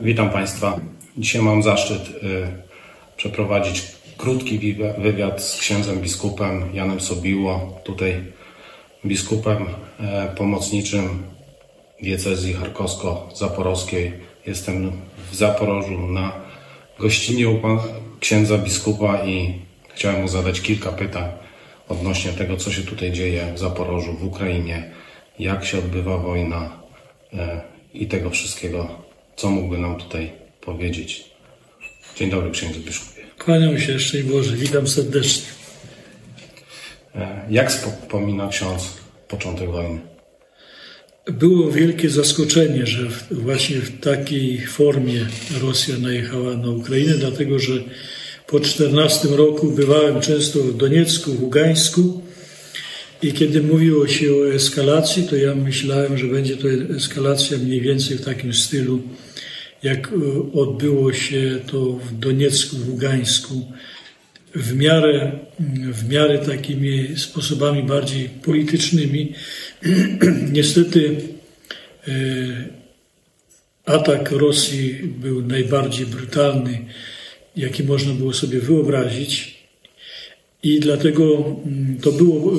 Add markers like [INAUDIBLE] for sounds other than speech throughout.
Witam Państwa. Dzisiaj mam zaszczyt y, przeprowadzić krótki wi- wywiad z księdzem biskupem Janem Sobiło, tutaj biskupem e, pomocniczym diecezji charkowsko-zaporowskiej. Jestem w Zaporożu na gościnie u księdza biskupa i chciałem mu zadać kilka pytań odnośnie tego, co się tutaj dzieje w Zaporożu, w Ukrainie, jak się odbywa wojna e, i tego wszystkiego, co mógłby nam tutaj powiedzieć. Dzień dobry, księdzu biskupie. Kłaniam się, szczęść Boże, witam serdecznie. E, Jak wspomina ksiądz początek wojny? Było wielkie zaskoczenie, że właśnie w takiej formie Rosja najechała na Ukrainę, dlatego że po 14 roku bywałem często w Doniecku, w Ługańsku i kiedy mówiło się o eskalacji, to ja myślałem, że będzie to eskalacja mniej więcej w takim stylu, jak e, odbyło się to w Doniecku, w Ługańsku, w miarę, w miarę takimi sposobami bardziej politycznymi. [CLEARS THROAT] Niestety e, atak Rosji był najbardziej brutalny, jaki można było sobie wyobrazić. I dlatego mm, to było e,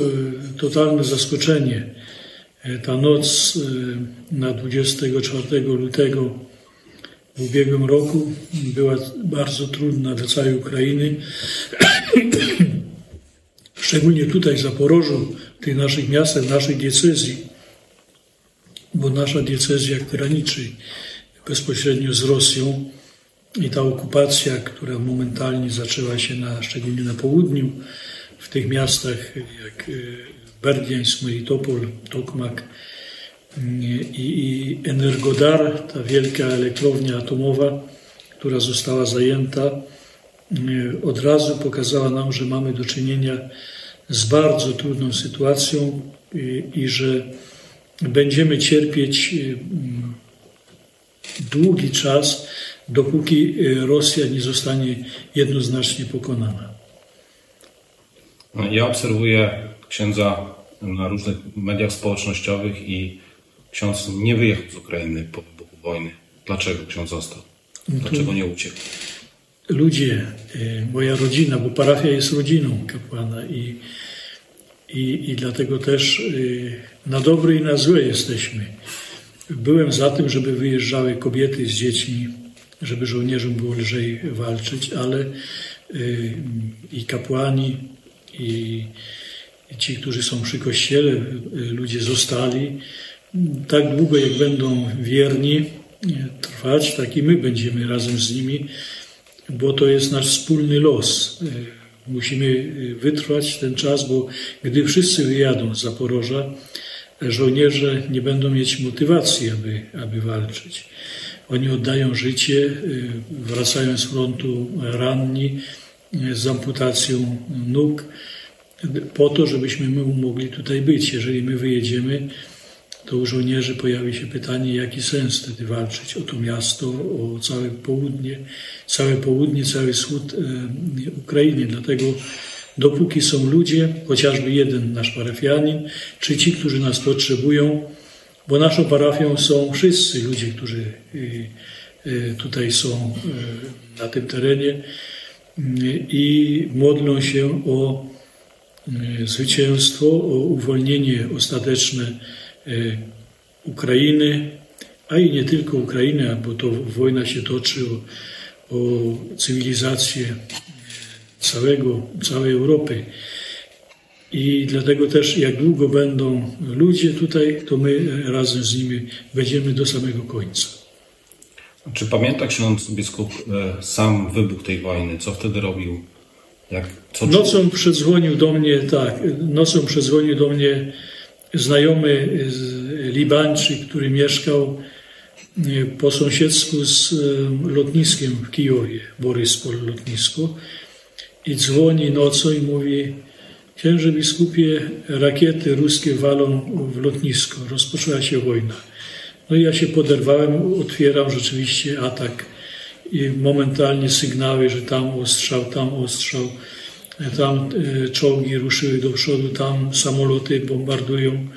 totalne zaskoczenie. E, Ta noc e, na 24 lutego w ubiegłym roku była bardzo trudna dla całej Ukrainy. [CLEARS THROAT] Szczególnie tutaj w Zaporożu, w tych naszych miastach, w naszej diecezji, bo nasza diecezja graniczy bezpośrednio z Rosją i ta okupacja, która momentalnie zaczęła się na, szczególnie na południu, w tych miastach jak e, Berdiańsk, Melitopol, Tokmak i, i Energodar, ta wielka elektrownia atomowa, która została zajęta, e, od razu pokazała nam, że mamy do czynienia z bardzo trudną sytuacją i, i że będziemy cierpieć e, m, długi czas, dopóki e, Rosja nie zostanie jednoznacznie pokonana. Ja obserwuję księdza na różnych mediach społecznościowych i ksiądz nie wyjechał z Ukrainy po wybuchu wojny. Dlaczego ksiądz został? Dlaczego nie uciekł? ludzie, y, moja rodzina, bo parafia jest rodziną kapłana i, i, i dlatego też y, na dobre i na złe jesteśmy. Byłem za tym, żeby wyjeżdżały kobiety z dziećmi, żeby żołnierzom było lżej walczyć, ale y, i kapłani, i ci, którzy są przy kościele, y, ludzie zostali. Tak długo, jak będą wierni y, trwać, tak i my będziemy razem z nimi bo to jest nasz wspólny los. Musimy wytrwać ten czas, bo gdy wszyscy wyjadą z Zaporoża, żołnierze nie będą mieć motywacji, aby, aby walczyć. Oni oddają życie, y, wracają z frontu ranni, y, z amputacją nóg, y, po to, żebyśmy my mogli tutaj być. Jeżeli my wyjedziemy, to u żołnierzy pojawi się pytanie, jaki sens wtedy walczyć o to miasto, o całe południe, całe południe, cały wschód e, Ukrainy. Dlatego dopóki są ludzie, chociażby jeden nasz parafianin, czy ci, którzy nas potrzebują, bo naszą parafią są wszyscy ludzie, którzy e, e, tutaj są e, na tym terenie i modlą się o zwycięstwo, o uwolnienie ostateczne Ukrainy, a i nie tylko Ukrainy, bo to wojna się toczy o, o cywilizację całego, całej Europy. I dlatego też, jak długo będą ludzie tutaj, to my razem z nimi będziemy do samego końca. Czy pamięta ksiądz biskup e, sam wybuch tej wojny? Co wtedy robił? Jak, co Nocą przedzwonił do mnie, tak, nocą przedzwonił do mnie znajomy z Libańczyk, który mieszkał e, po sąsiedzku z e, lotniskiem w Kijowie, Boryspol lotnisko. I dzwoni nocą i mówi, księże biskupie, rakiety ruskie walą w lotnisko, rozpoczęła się wojna. No i ja się poderwałem, otwieram rzeczywiście atak i momentalnie sygnały, że tam ostrzał, tam ostrzał, tam e, czołgi ruszyły do przodu, tam samoloty bombardują.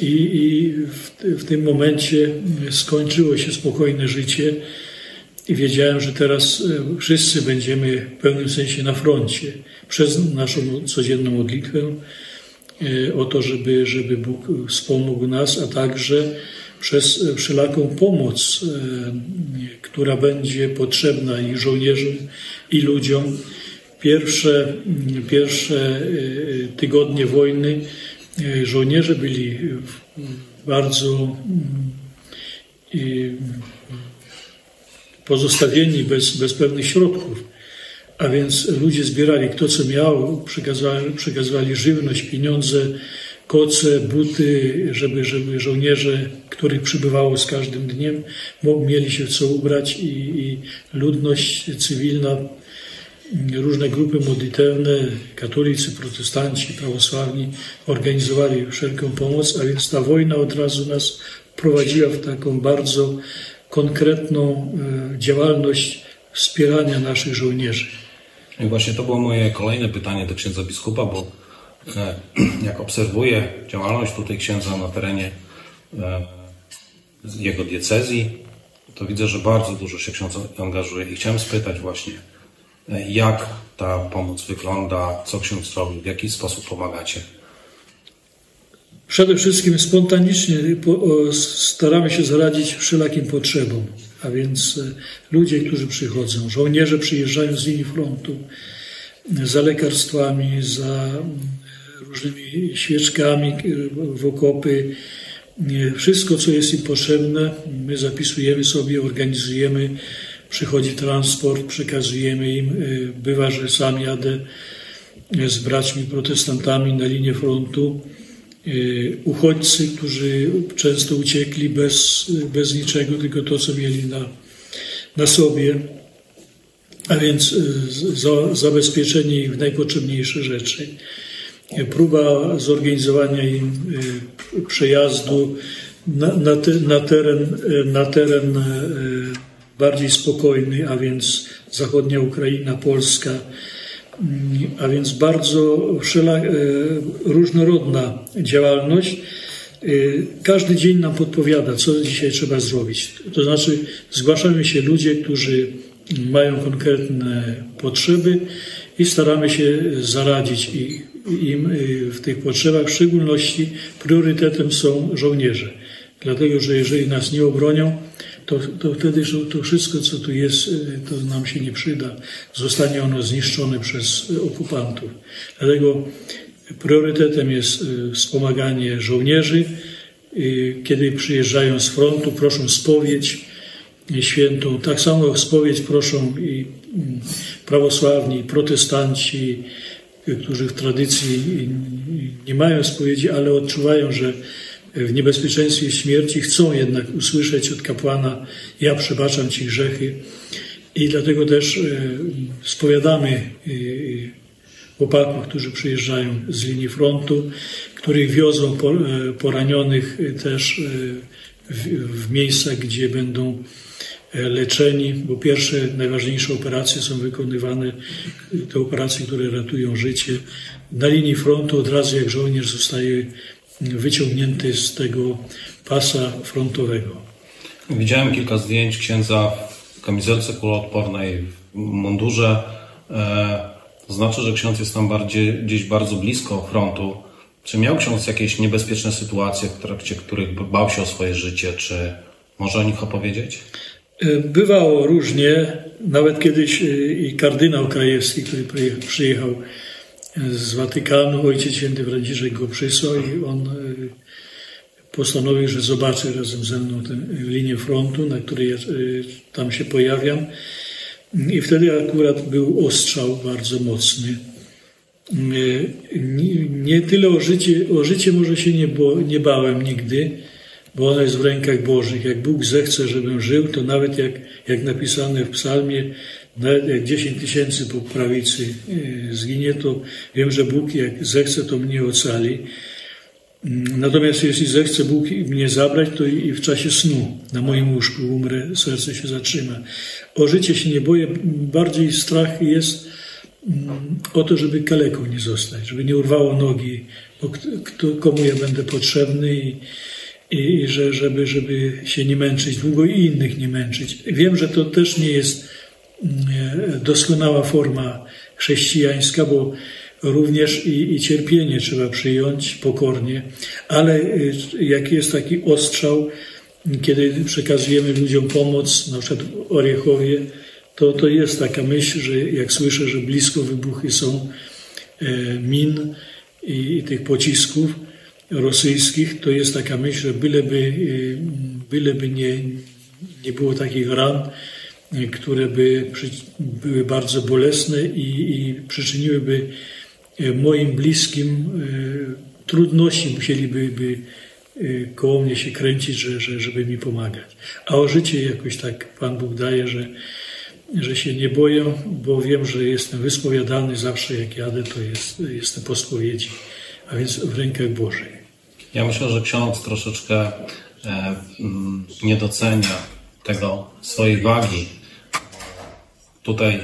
I, w tym momencie skończyło się spokojne życie i wiedziałem, że teraz e, wszyscy będziemy w pewnym sensie na froncie przez naszą codzienną modlitwę e, o to, żeby, żeby Bóg wspomógł nas, a także przez wszelaką pomoc, e, która będzie potrzebna i żołnierzom, i ludziom. Pierwsze, pierwsze tygodnie wojny żołnierze byli bardzo pozostawieni bez, bez pewnych środków. A więc ludzie zbierali kto co miał, przekazywali, przekazywali żywność, pieniądze, koce, buty, żeby, żeby żołnierze, których przybywało z każdym dniem, mieli się co ubrać i, i ludność cywilna, różne grupy modlitewne, katolicy, protestanci, prawosławni organizowali wszelką pomoc, a więc ta wojna od razu nas prowadziła w taką bardzo konkretną e, działalność wspierania naszych żołnierzy. I właśnie to było moje kolejne pytanie do księdza biskupa, bo e, [CLEARS THROAT] jak obserwuję działalność tutaj księdza na terenie e, jego diecezji, to widzę, że bardzo dużo się ksiądz angażuje i chciałem spytać właśnie, jak ta pomoc wygląda, co ksiądz robi, w jaki sposób pomagacie? Przede wszystkim spontanicznie staramy się zaradzić wszelakim potrzebom, a więc e, ludzie, którzy przychodzą, żołnierze przyjeżdżają z linii frontu za lekarstwami, za mm, różnymi świeczkami w okopy. Wszystko, co jest im potrzebne, my zapisujemy sobie, organizujemy. Przychodzi transport, przekazujemy im. E, bywa, że sam jadę z braćmi protestantami na linię frontu uchodźcy, którzy często uciekli bez, bez niczego, tylko to, co mieli na, na sobie, a więc y, za, zabezpieczenie ich w najpotrzebniejsze rzeczy. Próba zorganizowania im y, przejazdu na, na, te, na teren, na teren bardziej spokojny, a więc zachodnia Ukraina, Polska, a więc bardzo e, różnorodna działalność. E, każdy dzień nam podpowiada, co dzisiaj trzeba zrobić. To znaczy, zgłaszają się ludzie, którzy mają konkretne potrzeby i staramy się zaradzić im e, w tych potrzebach. W szczególności priorytetem są żołnierze, dlatego że jeżeli nas nie obronią, to, to wtedy to wszystko, co tu jest, y, to nam się nie przyda. Zostanie ono zniszczone przez okupantów. Dlatego priorytetem jest y, wspomaganie żołnierzy. Kiedy przyjeżdżają z frontu, proszą spowiedź świętą. Tak samo spowiedź proszą i mm, prawosławni, i protestanci, którzy w tradycji nie mają spowiedzi, ale odczuwają, że w niebezpieczeństwie śmierci, chcą jednak usłyszeć od kapłana: Ja przebaczam Ci grzechy. I dlatego też e, spowiadamy e, chłopaków, którzy przyjeżdżają z linii frontu, których wiozą e, poranionych też w miejsca, gdzie będą leczeni, bo pierwsze, najważniejsze operacje są wykonywane, te operacje, które ratują życie. Na linii frontu od razu jak żołnierz zostaje wyciągnięty z tego pasa frontowego. Widziałem kilka zdjęć księdza w kamizelce kuloodpornej, w mundurze. E, to znaczy, że ksiądz jest tam bardziej, gdzieś bardzo blisko frontu. Czy miał ksiądz jakieś niebezpieczne sytuacje, w trakcie których bał się o swoje życie? Czy może o nich opowiedzieć? E, bywało różnie. Nawet kiedyś e, i kardynał Krajewski, który przyjechał z Watykanu. Ojciec Święty Franciszek go przysłał i on e, postanowił, że zobaczy razem ze mną tę linię frontu, na której ja e, tam się pojawiam. I wtedy akurat był ostrzał bardzo mocny. E, nie tyle o życie, o życie może się nie, bo, nie bałem nigdy, bo ono jest w rękach Bożych. Jak Bóg zechce, żebym żył, to nawet jak, jak napisane w psalmie, jak 10 tysięcy po prawicy e, zginie, to wiem, że Bóg jak zechce, to mnie ocali. Mm, natomiast jeśli zechce Bóg mnie zabrać, to i w czasie snu na moim łóżku umrę, serce się zatrzyma. O życie się nie boję, bardziej strach jest mm, o to, żeby kaleką nie zostać, żeby nie urwało nogi kto, komu ja będę potrzebny i, i, i że, żeby, żeby się nie męczyć długo i innych nie męczyć. Wiem, że to też nie jest doskonała forma chrześcijańska, bo również i, i cierpienie trzeba przyjąć pokornie, ale y, jak jest taki ostrzał, kiedy przekazujemy ludziom pomoc, na przykład Oriechowie, to, to jest taka myśl, że jak słyszę, że blisko wybuchy są e, min i, i tych pocisków rosyjskich, to jest taka myśl, że byleby, byleby nie, nie było takich ran, które by były bardzo bolesne i, i przyczyniłyby y, moim bliskim trudności, musieliby by koło mnie się kręcić, że, że, żeby mi pomagać. A o życie jakoś tak Pan Bóg daje, że, że się nie boję, bo wiem, że jestem wyspowiadany zawsze jak jadę, to jest, jestem po spowiedzi, a więc w rękach Bożej. Ja myślę, że ksiądz troszeczkę e, mm, nie docenia tego swojej wagi. Tutaj,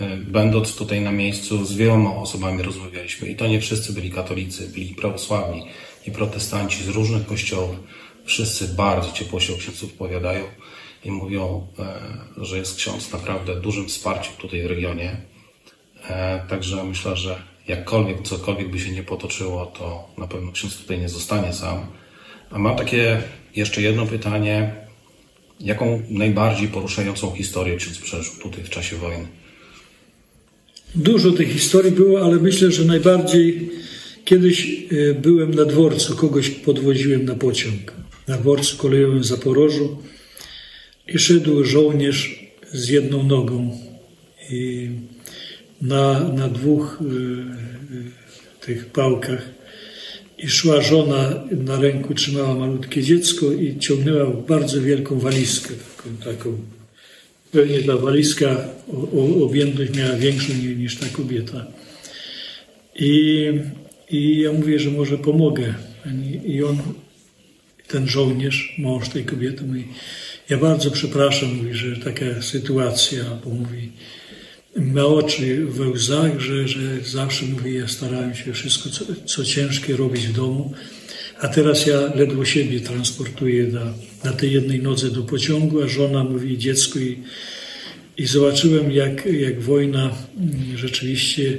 e, będąc tutaj na miejscu, z wieloma osobami rozmawialiśmy i to nie wszyscy byli katolicy, byli prawosławni i protestanci z różnych kościołów. Wszyscy bardzo ciepło się o księdzu wypowiadają i mówią, e, że jest ksiądz naprawdę dużym wsparciem tutaj w regionie. Także myślę, że jakkolwiek, cokolwiek by się nie potoczyło, to na pewno ksiądz tutaj nie zostanie sam. A mam takie jeszcze jedno pytanie. Jaką najbardziej poruszającą historię ksiądz przeżył tutaj w czasie wojny? Dużo tych historii było, ale myślę, że najbardziej kiedyś e, byłem na dworcu, kogoś podwoziłem na pociąg. Na dworcu kolejowym w Zaporożu i szedł żołnierz z jedną nogą. I na, na dwóch y, y, tych pałkach i szła żona na ręku, trzymała malutkie dziecko i ciągnęła bardzo wielką walizkę, taką, taką pewnie ta walizka o, o, objętość miała większą niż ta kobieta. I, I ja mówię, że może pomogę. I on, ten żołnierz, mąż tej kobiety, mówi, ja bardzo przepraszam, mówi, że taka sytuacja, bo mówi, ma oczy we łzach, że, że zawsze mówi, ja starałem się wszystko, co, co ciężkie robić w domu, a teraz ja ledwo siebie transportuję na, na tej jednej nodze do pociągu, a żona mówi dziecko i, i zobaczyłem, jak, jak wojna mm, rzeczywiście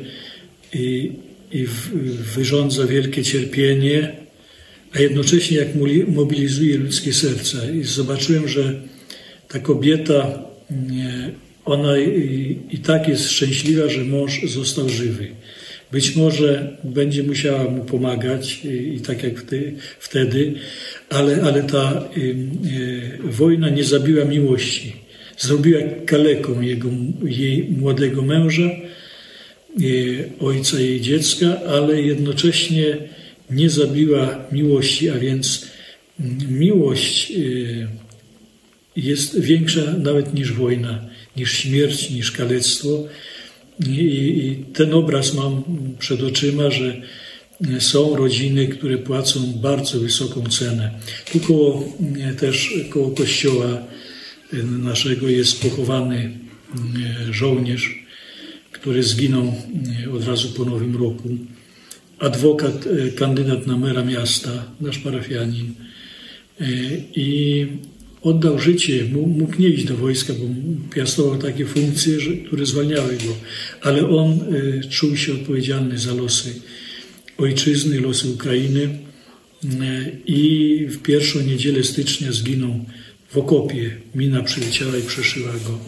i, i wyrządza wielkie cierpienie, a jednocześnie jak mobilizuje ludzkie serca. I zobaczyłem, że ta kobieta mm, ona i, i tak jest szczęśliwa, że mąż został żywy. Być może będzie musiała mu pomagać i, i tak jak wtedy, wtedy ale, ale ta y, y, wojna nie zabiła miłości. Zrobiła kaleką jego, jej młodego męża, y, ojca jej dziecka, ale jednocześnie nie zabiła miłości, a więc miłość jest większa nawet niż wojna niż śmierć, niż kalectwo. I, I, ten obraz mam przed oczyma, że są rodziny, które płacą bardzo wysoką cenę. Tu koło, też koło kościoła naszego jest pochowany żołnierz, który zginął od razu po Nowym Roku. Adwokat, kandydat na mera miasta, nasz parafianin. I oddał życie, mógł nie iść do wojska, bo piastował takie funkcje, które zwalniały go, ale on y, czuł się odpowiedzialny za losy ojczyzny, losy Ukrainy y, i w pierwszą niedzielę stycznia zginął w okopie. Mina przyleciała i przeszyła go.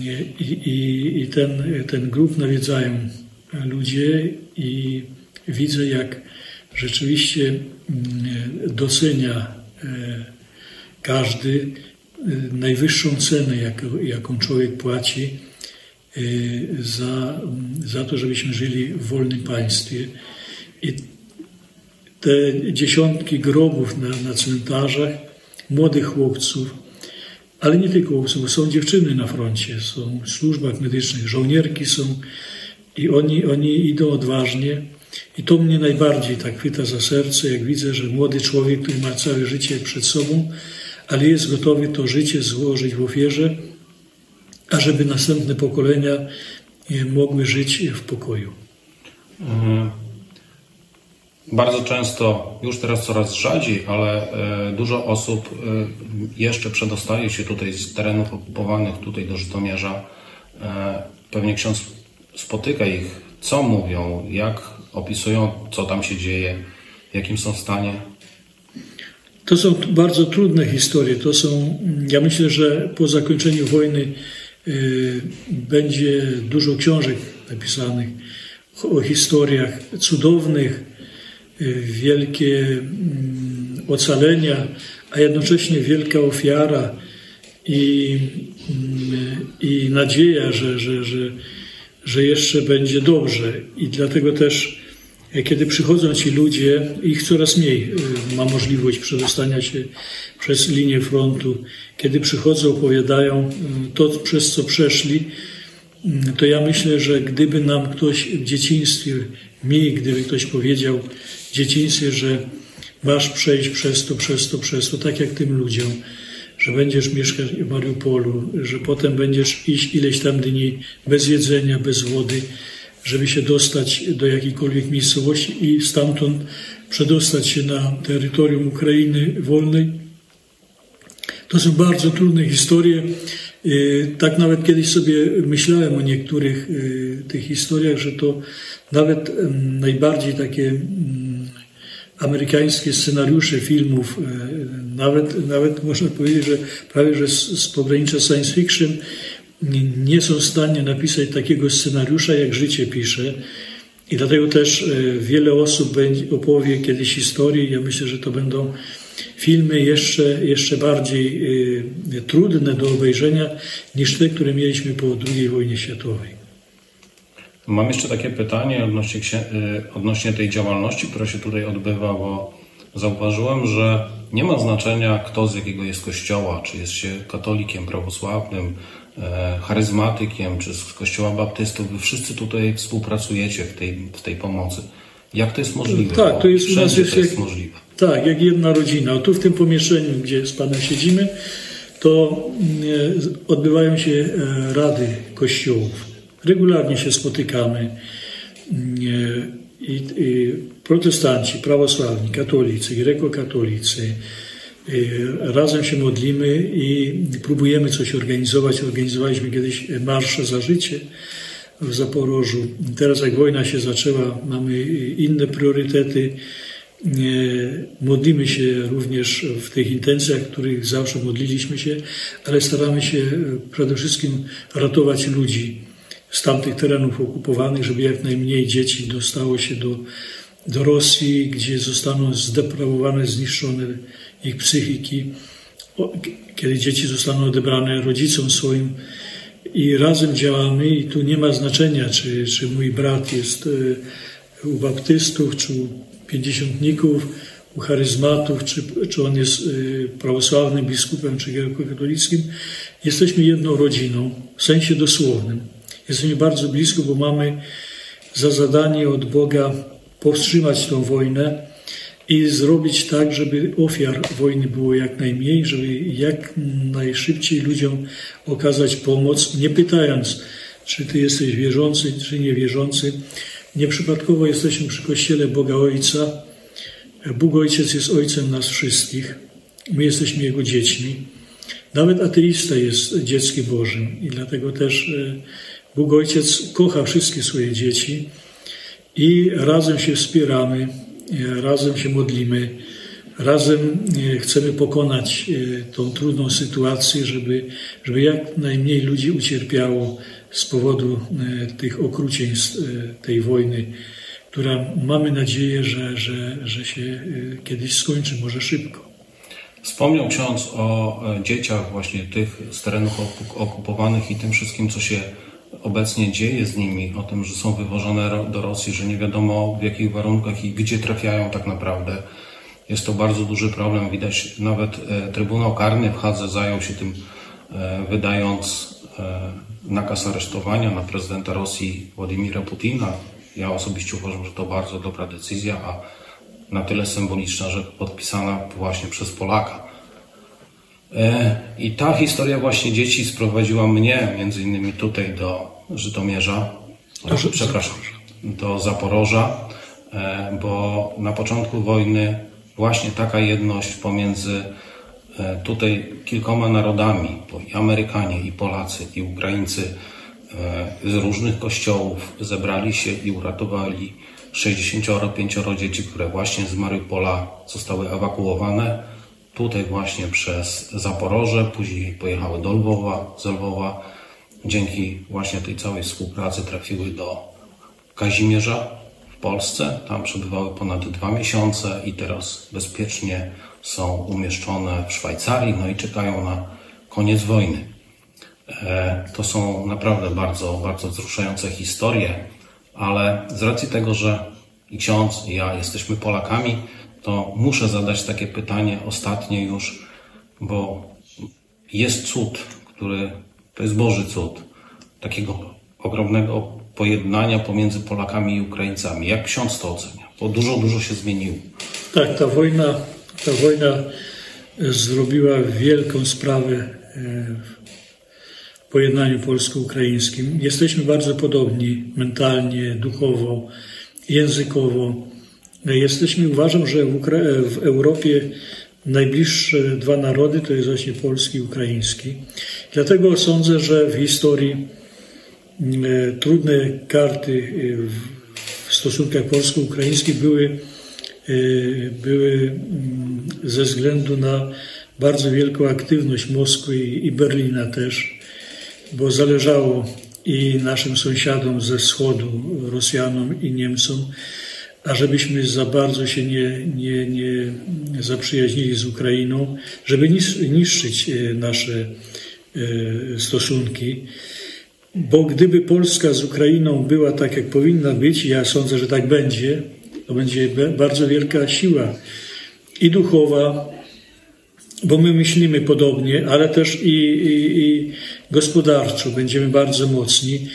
I, i, i ten, ten grób nawiedzają ludzie i widzę, jak rzeczywiście y, docenia każdy y, najwyższą cenę, jaką człowiek płaci y, za, za to, żebyśmy żyli w wolnym państwie. I te dziesiątki grobów na, na cmentarzach młodych chłopców, ale nie tylko chłopców, są dziewczyny na froncie, są w służbach medycznych, żołnierki są i oni, oni idą odważnie. I to mnie najbardziej tak chwyta za serce, jak widzę, że młody człowiek, który ma całe życie przed sobą, ale jest gotowy to życie złożyć w ofierze, ażeby następne pokolenia mogły żyć w pokoju. Mhm. Bardzo często, już teraz coraz rzadziej, ale e, dużo osób e, jeszcze przedostaje się tutaj z terenów okupowanych tutaj do Żytomierza. E, pewnie ksiądz spotyka ich, co mówią, jak opisują, co tam się dzieje, w jakim są stanie. To są bardzo trudne historie. To są, ja myślę, że po zakończeniu wojny y, będzie dużo książek napisanych o historiach cudownych, y, wielkie mm, ocalenia, a jednocześnie wielka ofiara i, mm, i nadzieja, że, że, że, że jeszcze będzie dobrze. I dlatego też kiedy przychodzą ci ludzie, ich coraz mniej y, ma możliwość przedostania się przez linię frontu, kiedy przychodzą, opowiadają y, to, przez co przeszli, y, to ja myślę, że gdyby nam ktoś w dzieciństwie, mi, gdyby ktoś powiedział w dzieciństwie, że masz przejść przez to, przez to, przez to, tak jak tym ludziom, że będziesz mieszkać w Mariupolu, że potem będziesz iść ileś tam dni bez jedzenia, bez wody, żeby się dostać do jakiejkolwiek miejscowości i stamtąd przedostać się na terytorium Ukrainy wolnej. To są bardzo trudne historie. Y, tak nawet kiedyś sobie myślałem o niektórych y, tych historiach, że to nawet najbardziej takie amerykańskie scenariusze filmów, y, nawet, nawet można powiedzieć, że prawie że z, z pogranicza science fiction, nie są w stanie napisać takiego scenariusza, jak życie pisze. I dlatego też e, wiele osób będzie, opowie kiedyś historii. Ja myślę, że to będą filmy jeszcze, jeszcze bardziej e, trudne do obejrzenia niż te, które mieliśmy po II wojnie światowej. Mam jeszcze takie pytanie odnośnie, e, odnośnie tej działalności, która się tutaj odbywa, bo zauważyłem, że nie ma znaczenia, kto z jakiego jest kościoła, czy jest się katolikiem, prawosławnym, charyzmatykiem czy z kościoła baptystów, wy wszyscy tutaj współpracujecie w tej, w tej pomocy. Jak to jest możliwe? Tak, to jest u nas jest, jest jak, możliwe. Tak, jak jedna rodzina. Tu w tym pomieszczeniu, gdzie z Panem siedzimy, to mm, e, odbywają się e, rady kościołów. Regularnie się spotykamy. Mm, I, i protestanci, prawosławni, katolicy, grekokatolicy, Y, razem się modlimy i próbujemy coś organizować. Organizowaliśmy kiedyś marsze za życie w Zaporożu. Teraz jak wojna się zaczęła, mamy inne priorytety. Y, modlimy się również w tych intencjach, których zawsze modliliśmy się, ale staramy się przede wszystkim ratować ludzi z tamtych terenów okupowanych, żeby jak najmniej dzieci dostało się do, do Rosji, gdzie zostaną zdeprawowane, zniszczone ich psychiki, kiedy dzieci zostaną odebrane rodzicom swoim i razem działamy i tu nie ma znaczenia, czy, czy mój brat jest e, u baptystów, czy u pięćdziesiątników, u charyzmatów, czy, czy on jest e, prawosławnym biskupem, czy grekokatolickim. Jesteśmy jedną rodziną, w sensie dosłownym. Jesteśmy bardzo blisko, bo mamy za zadanie od Boga powstrzymać tą wojnę, i zrobić tak, żeby ofiar wojny było jak najmniej, żeby jak najszybciej ludziom okazać pomoc, nie pytając, czy ty jesteś wierzący, czy niewierzący. Nieprzypadkowo jesteśmy przy Kościele Boga Ojca. Bóg Ojciec jest Ojcem nas wszystkich. My jesteśmy Jego dziećmi. Nawet ateista jest dzieckiem Bożym i dlatego też e, Bóg Ojciec kocha wszystkie swoje dzieci i razem się wspieramy razem się modlimy, razem e, chcemy pokonać e, tą trudną sytuację, żeby, żeby jak najmniej ludzi ucierpiało z powodu e, tych okrucieństw tej wojny, która mamy nadzieję, że, że, że się kiedyś skończy, może szybko. Wspomniał ksiądz o dzieciach właśnie tych z terenów okupowanych i tym wszystkim, co się obecnie dzieje z nimi, o tym, że są wywożone do Rosji, że nie wiadomo w jakich warunkach i gdzie trafiają tak naprawdę. Jest to bardzo duży problem. Widać nawet e, Trybunał Karny w Hadze zajął się tym, e, wydając e, nakaz aresztowania na prezydenta Rosji Władimira Putina. Ja osobiście uważam, że to bardzo dobra decyzja, a na tyle symboliczna, że podpisana właśnie przez Polaka. E, I ta historia właśnie dzieci sprowadziła mnie między innymi tutaj do Żytomierza, do, przepraszam, do Zaporoża, e, bo na początku wojny właśnie taka jedność pomiędzy e, tutaj kilkoma narodami, bo i Amerykanie, i Polacy, i Ukraińcy z różnych kościołów zebrali się i uratowali 65 dzieci, które właśnie z Mariupola zostały ewakuowane. Tutaj właśnie przez Zaporoże, później pojechały do Lwowa, z Lwowa. Dzięki właśnie tej całej współpracy trafiły do Kazimierza w Polsce. Tam przebywały ponad dwa miesiące i teraz bezpiecznie są umieszczone w Szwajcarii, no i czekają na koniec wojny. E, to są naprawdę bardzo, bardzo wzruszające historie, ale z racji tego, że i ksiądz, i ja jesteśmy Polakami, to muszę zadać takie pytanie ostatnie już, bo jest cud, który to jest Boży cud, takiego ogromnego pojednania pomiędzy Polakami i Ukraińcami. Jak ksiądz to ocenia? Bo dużo, dużo się zmieniło. Tak, ta wojna, ta wojna zrobiła wielką sprawę e, w pojednaniu polsko-ukraińskim. Jesteśmy bardzo podobni mentalnie, duchowo, językowo. Jesteśmy, uważam, że w, Ukra- w Europie najbliższe dwa narody to jest właśnie polski i ukraiński. Dlatego sądzę, że w historii e, trudne karty e, w stosunkach polsko-ukraińskich były, e, były mm, ze względu na bardzo wielką aktywność Moskwy i Berlina też, bo zależało i naszym sąsiadom ze wschodu, Rosjanom i Niemcom, ażebyśmy za bardzo się nie, nie, nie zaprzyjaźnili z Ukrainą, żeby niszczyć nasze stosunki. Bo gdyby Polska z Ukrainą była tak, jak powinna być, ja sądzę, że tak będzie, to będzie bardzo wielka siła i duchowa, bo my myślimy podobnie, ale też i, i, i gospodarczo będziemy bardzo mocni.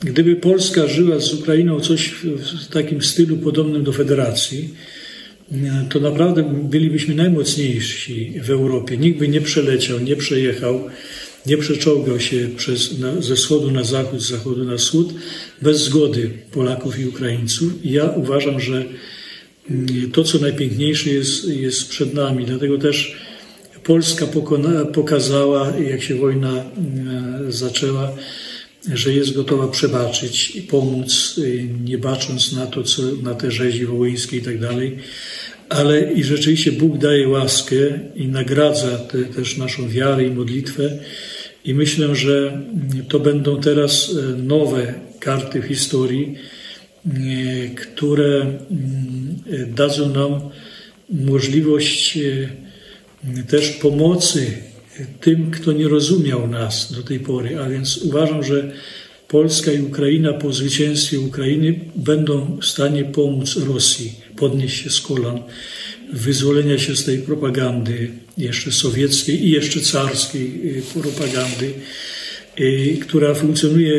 Gdyby Polska żyła z Ukrainą coś w takim stylu podobnym do federacji, to naprawdę bylibyśmy najmocniejsi w Europie. Nikt by nie przeleciał, nie przejechał, nie przeczołgał się przez, na, ze wschodu na zachód, z zachodu na wschód bez zgody Polaków i Ukraińców. I ja uważam, że to, co najpiękniejsze jest, jest przed nami. Dlatego też Polska pokona, pokazała, jak się wojna zaczęła, że jest gotowa przebaczyć i pomóc, nie bacząc na to, co, na te rzezi wołyńskie i tak dalej. Ale i rzeczywiście Bóg daje łaskę i nagradza te, też naszą wiarę i modlitwę. I myślę, że to będą teraz nowe karty w historii, które dadzą nam możliwość też pomocy tym, kto nie rozumiał nas do tej pory. A więc uważam, że Polska i Ukraina po zwycięstwie Ukrainy będą w stanie pomóc Rosji podnieść się z kolan, wyzwolenia się z tej propagandy jeszcze sowieckiej i jeszcze carskiej propagandy, która funkcjonuje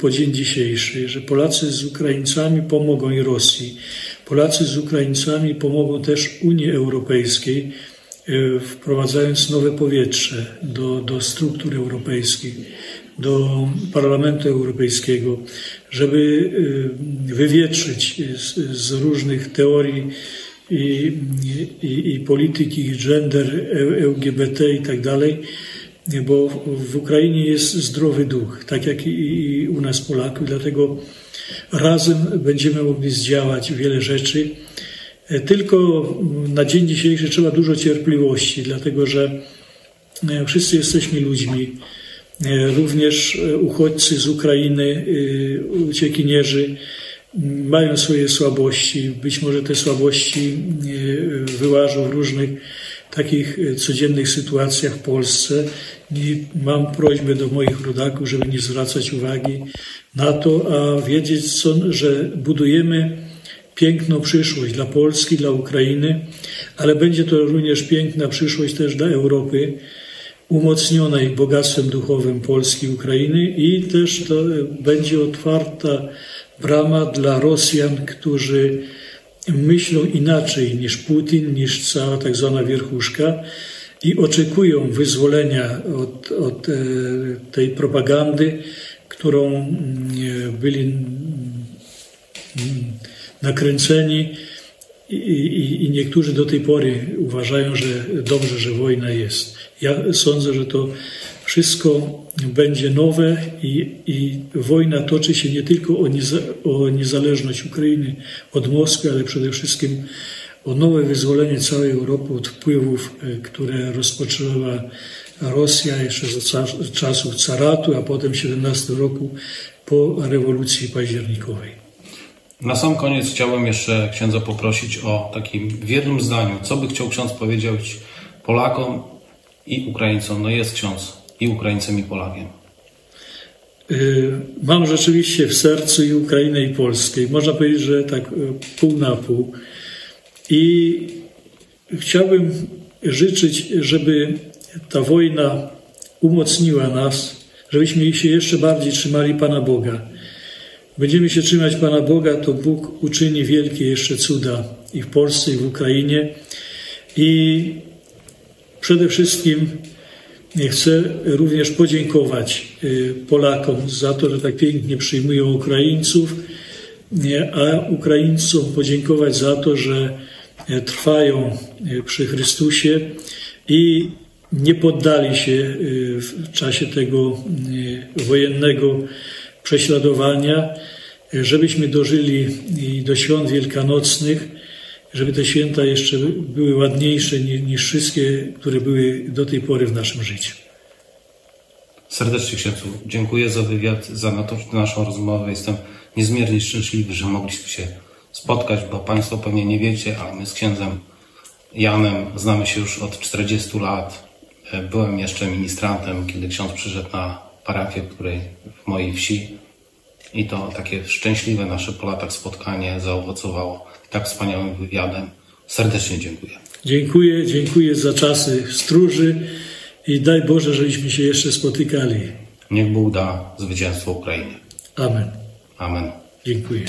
po dzień dzisiejszy, że Polacy z Ukraińcami pomogą i Rosji. Polacy z Ukraińcami pomogą też Unii Europejskiej, wprowadzając nowe powietrze do, do struktur europejskich, do Parlamentu Europejskiego, żeby wywietrzyć z, z różnych teorii i, i, i, polityki gender, LGBT i tak dalej, bo w Ukrainie jest zdrowy duch, tak jak i u nas Polaków, dlatego razem będziemy mogli zdziałać wiele rzeczy. Tylko na dzień dzisiejszy trzeba dużo cierpliwości, dlatego że wszyscy jesteśmy ludźmi. Również uchodźcy z Ukrainy, uciekinierzy mają swoje słabości. Być może te słabości wyłażą w różnych takich codziennych sytuacjach w Polsce. I mam prośbę do moich rodaków, żeby nie zwracać uwagi na to, a wiedzieć, co, że budujemy piękną przyszłość dla Polski, dla Ukrainy, ale będzie to również piękna przyszłość też dla Europy, umocnionej bogactwem duchowym Polski i Ukrainy i też to będzie otwarta brama dla Rosjan, którzy myślą inaczej niż Putin, niż cała tak zwana wierchuszka i oczekują wyzwolenia od, od tej propagandy, którą byli nakręceni i, i, i niektórzy do tej pory uważają, że dobrze, że wojna jest. Ja sądzę, że to wszystko będzie nowe i, i wojna toczy się nie tylko o, nieza, o niezależność Ukrainy od Moskwy, ale przede wszystkim o nowe wyzwolenie całej Europy od wpływów, e, które rozpoczęła Rosja jeszcze za czasów caratu, a potem w 17 roku po rewolucji październikowej. Na sam koniec chciałbym jeszcze księdza poprosić o takim w jednym zdaniu, co by chciał ksiądz powiedzieć Polakom i Ukraińcom. No jest ksiądz i Ukraińcem i Polakiem. Y, mam rzeczywiście w sercu i Ukrainę i Polskę. Można powiedzieć, że tak y, pół na pół. I chciałbym życzyć, żeby ta wojna umocniła nas, żebyśmy się jeszcze bardziej trzymali Pana Boga. Będziemy się trzymać Pana Boga, to Bóg uczyni wielkie jeszcze cuda i w Polsce, i w Ukrainie. I przede wszystkim chcę również podziękować y, Polakom za to, że tak pięknie przyjmują Ukraińców, a Ukraińcom podziękować za to, że e, trwają e, przy Chrystusie i nie poddali się e, w czasie tego wojennego prześladowania, żebyśmy dożyli do świąt wielkanocnych, żeby te święta jeszcze były ładniejsze niż wszystkie, które były do tej pory w naszym życiu. Serdecznie księdzu dziękuję za wywiad, za naszą rozmowę. Jestem niezmiernie szczęśliwy, że mogliśmy się spotkać, bo Państwo pewnie nie wiecie, ale my z księdzem Janem znamy się już od 40 lat. Byłem jeszcze ministrantem, kiedy ksiądz przyszedł na parafię, której w mojej wsi i to takie szczęśliwe nasze po latach spotkanie zaowocowało tak wspaniałym wywiadem. Serdecznie dziękuję. Dziękuję, dziękuję za czasy stróży i daj Boże, żebyśmy się jeszcze spotykali. Niech Bóg da zwycięstwo Ukrainie. Amen. Amen. Dziękuję.